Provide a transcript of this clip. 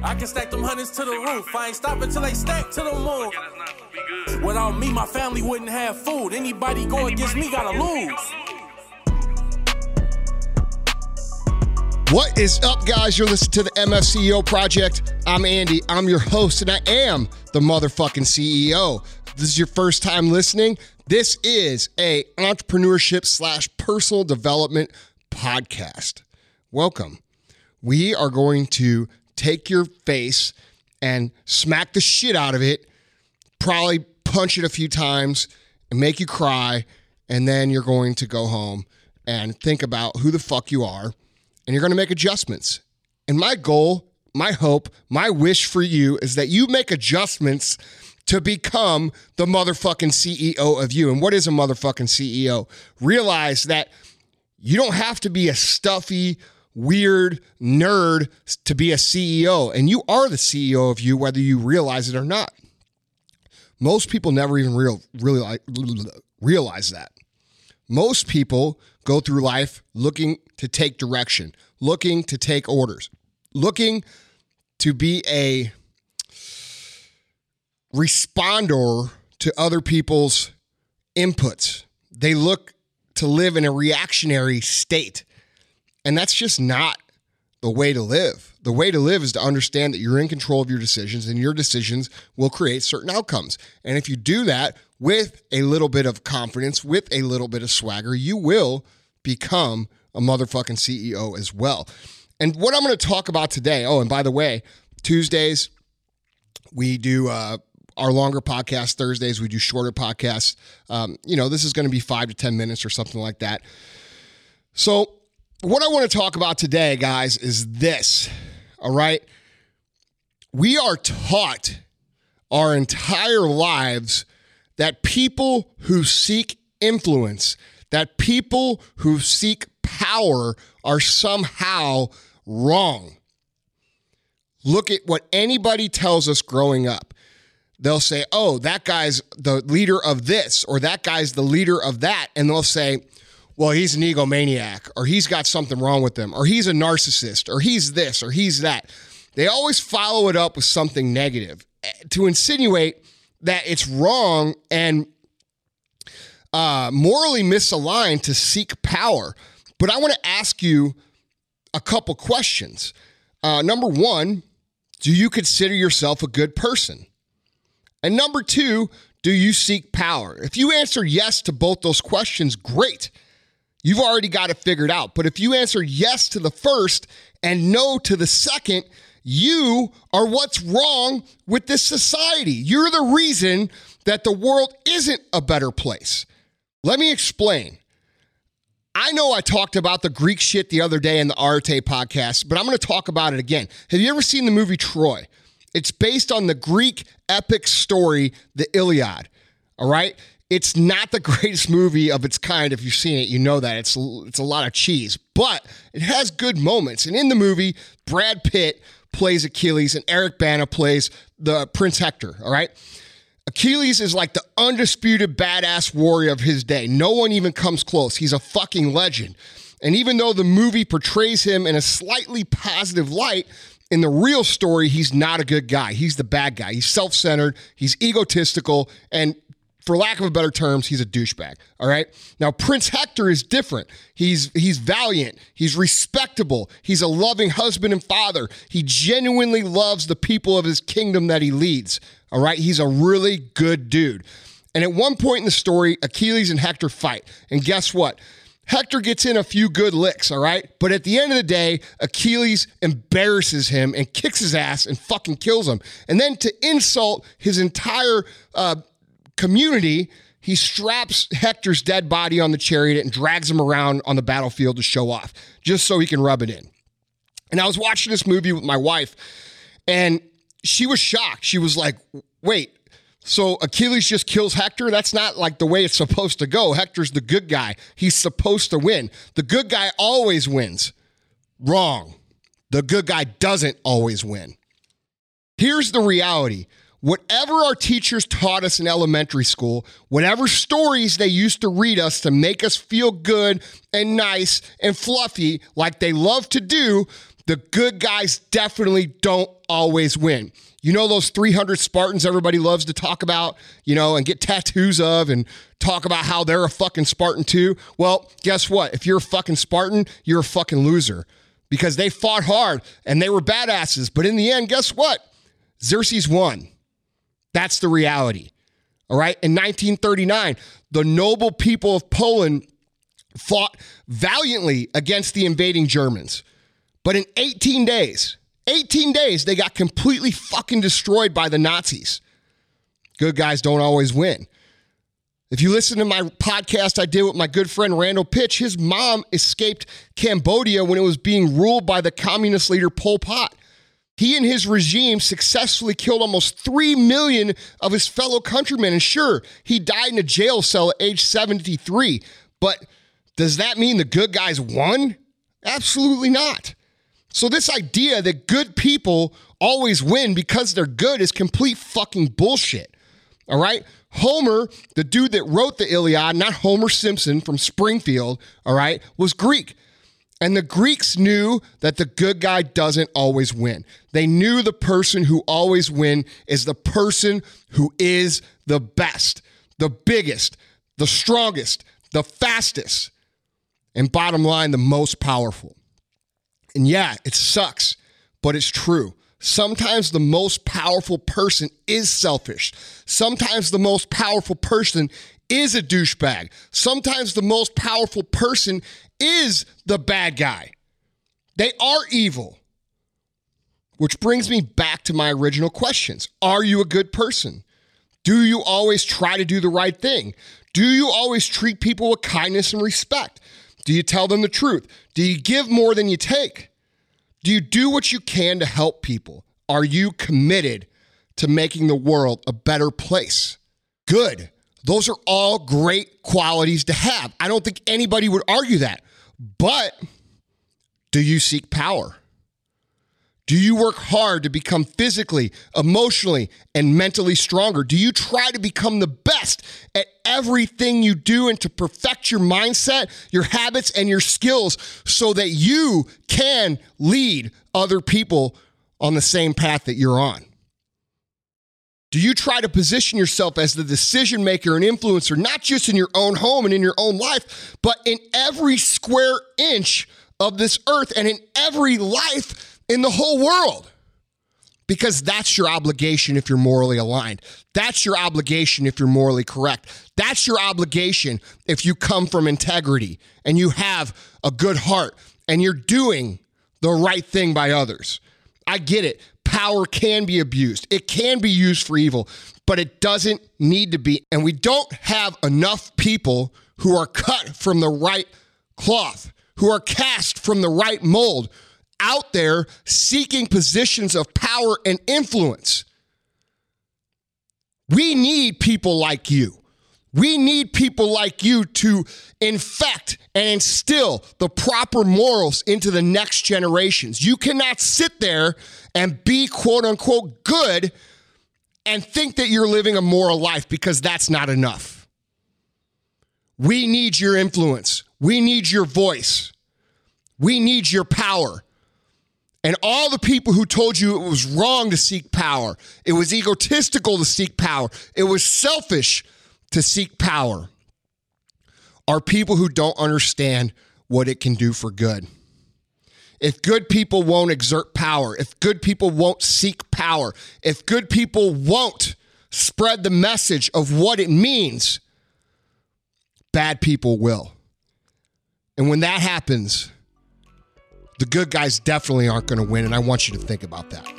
I can stack them hundreds to the roof. I ain't stopping till they stack to the moon. Without me, my family wouldn't have food. Anybody go against me gotta lose. What is up, guys? You're listening to the MFCEO Project. I'm Andy. I'm your host, and I am the motherfucking CEO. If this is your first time listening. This is a entrepreneurship slash personal development podcast. Welcome. We are going to take your face and smack the shit out of it, probably punch it a few times and make you cry, and then you're going to go home and think about who the fuck you are and you're going to make adjustments. And my goal, my hope, my wish for you is that you make adjustments to become the motherfucking CEO of you. And what is a motherfucking CEO? Realize that you don't have to be a stuffy, weird nerd to be a CEO. And you are the CEO of you, whether you realize it or not. Most people never even real, really realize that. Most people go through life looking to take direction, looking to take orders, looking to be a responder to other people's inputs. They look to live in a reactionary state. And that's just not the way to live. The way to live is to understand that you're in control of your decisions and your decisions will create certain outcomes. And if you do that with a little bit of confidence, with a little bit of swagger, you will become a motherfucking CEO as well. And what I'm going to talk about today, oh, and by the way, Tuesdays, we do uh, our longer podcast. Thursdays, we do shorter podcasts. Um, you know, this is going to be five to 10 minutes or something like that. So, what I want to talk about today, guys, is this. All right. We are taught our entire lives that people who seek influence, that people who seek power are somehow wrong. Look at what anybody tells us growing up. They'll say, oh, that guy's the leader of this, or that guy's the leader of that. And they'll say, well, he's an egomaniac, or he's got something wrong with him, or he's a narcissist, or he's this, or he's that. They always follow it up with something negative eh, to insinuate that it's wrong and uh, morally misaligned to seek power. But I want to ask you a couple questions. Uh, number one, do you consider yourself a good person? And number two, do you seek power? If you answer yes to both those questions, great. You've already got it figured out. But if you answer yes to the first and no to the second, you are what's wrong with this society. You're the reason that the world isn't a better place. Let me explain. I know I talked about the Greek shit the other day in the Arete podcast, but I'm going to talk about it again. Have you ever seen the movie Troy? It's based on the Greek epic story, the Iliad. All right? It's not the greatest movie of its kind. If you've seen it, you know that it's it's a lot of cheese, but it has good moments. And in the movie, Brad Pitt plays Achilles and Eric Bana plays the Prince Hector. All right. Achilles is like the undisputed badass warrior of his day. No one even comes close. He's a fucking legend. And even though the movie portrays him in a slightly positive light, in the real story, he's not a good guy. He's the bad guy. He's self centered, he's egotistical, and for lack of a better terms, he's a douchebag. All right. Now, Prince Hector is different. He's he's valiant. He's respectable. He's a loving husband and father. He genuinely loves the people of his kingdom that he leads. All right. He's a really good dude. And at one point in the story, Achilles and Hector fight. And guess what? Hector gets in a few good licks, all right? But at the end of the day, Achilles embarrasses him and kicks his ass and fucking kills him. And then to insult his entire uh, community, he straps Hector's dead body on the chariot and drags him around on the battlefield to show off, just so he can rub it in. And I was watching this movie with my wife, and she was shocked. She was like, wait, so Achilles just kills Hector? That's not like the way it's supposed to go. Hector's the good guy. He's supposed to win. The good guy always wins. Wrong. The good guy doesn't always win. Here's the reality whatever our teachers taught us in elementary school, whatever stories they used to read us to make us feel good and nice and fluffy, like they love to do, The good guys definitely don't always win. You know those 300 Spartans everybody loves to talk about, you know, and get tattoos of and talk about how they're a fucking Spartan too? Well, guess what? If you're a fucking Spartan, you're a fucking loser because they fought hard and they were badasses. But in the end, guess what? Xerxes won. That's the reality. All right. In 1939, the noble people of Poland fought valiantly against the invading Germans. But in 18 days, 18 days, they got completely fucking destroyed by the Nazis. Good guys don't always win. If you listen to my podcast I did with my good friend Randall Pitch, his mom escaped Cambodia when it was being ruled by the communist leader Pol Pot. He and his regime successfully killed almost 3 million of his fellow countrymen. And sure, he died in a jail cell at age 73. But does that mean the good guys won? Absolutely not. So, this idea that good people always win because they're good is complete fucking bullshit. All right? Homer, the dude that wrote the Iliad, not Homer Simpson from Springfield, all right, was Greek. And the Greeks knew that the good guy doesn't always win. They knew the person who always win is the person who is the best, the biggest, the strongest, the fastest, and bottom line, the most powerful. And yeah, it sucks, but it's true. Sometimes the most powerful person is selfish. Sometimes the most powerful person is a douchebag. Sometimes the most powerful person is the bad guy. They are evil. Which brings me back to my original questions Are you a good person? Do you always try to do the right thing? Do you always treat people with kindness and respect? Do you tell them the truth? Do you give more than you take? Do you do what you can to help people? Are you committed to making the world a better place? Good. Those are all great qualities to have. I don't think anybody would argue that. But do you seek power? Do you work hard to become physically, emotionally, and mentally stronger? Do you try to become the best at everything you do and to perfect your mindset, your habits, and your skills so that you can lead other people on the same path that you're on? Do you try to position yourself as the decision maker and influencer, not just in your own home and in your own life, but in every square inch of this earth and in every life in the whole world because that's your obligation if you're morally aligned. That's your obligation if you're morally correct. That's your obligation if you come from integrity and you have a good heart and you're doing the right thing by others. I get it. Power can be abused, it can be used for evil, but it doesn't need to be. And we don't have enough people who are cut from the right cloth, who are cast from the right mold out there seeking positions of power and influence. We need people like you. We need people like you to infect and instill the proper morals into the next generations. You cannot sit there and be quote unquote good and think that you're living a moral life because that's not enough. We need your influence. We need your voice. We need your power. And all the people who told you it was wrong to seek power, it was egotistical to seek power, it was selfish to seek power, are people who don't understand what it can do for good. If good people won't exert power, if good people won't seek power, if good people won't spread the message of what it means, bad people will. And when that happens, the good guys definitely aren't going to win. And I want you to think about that.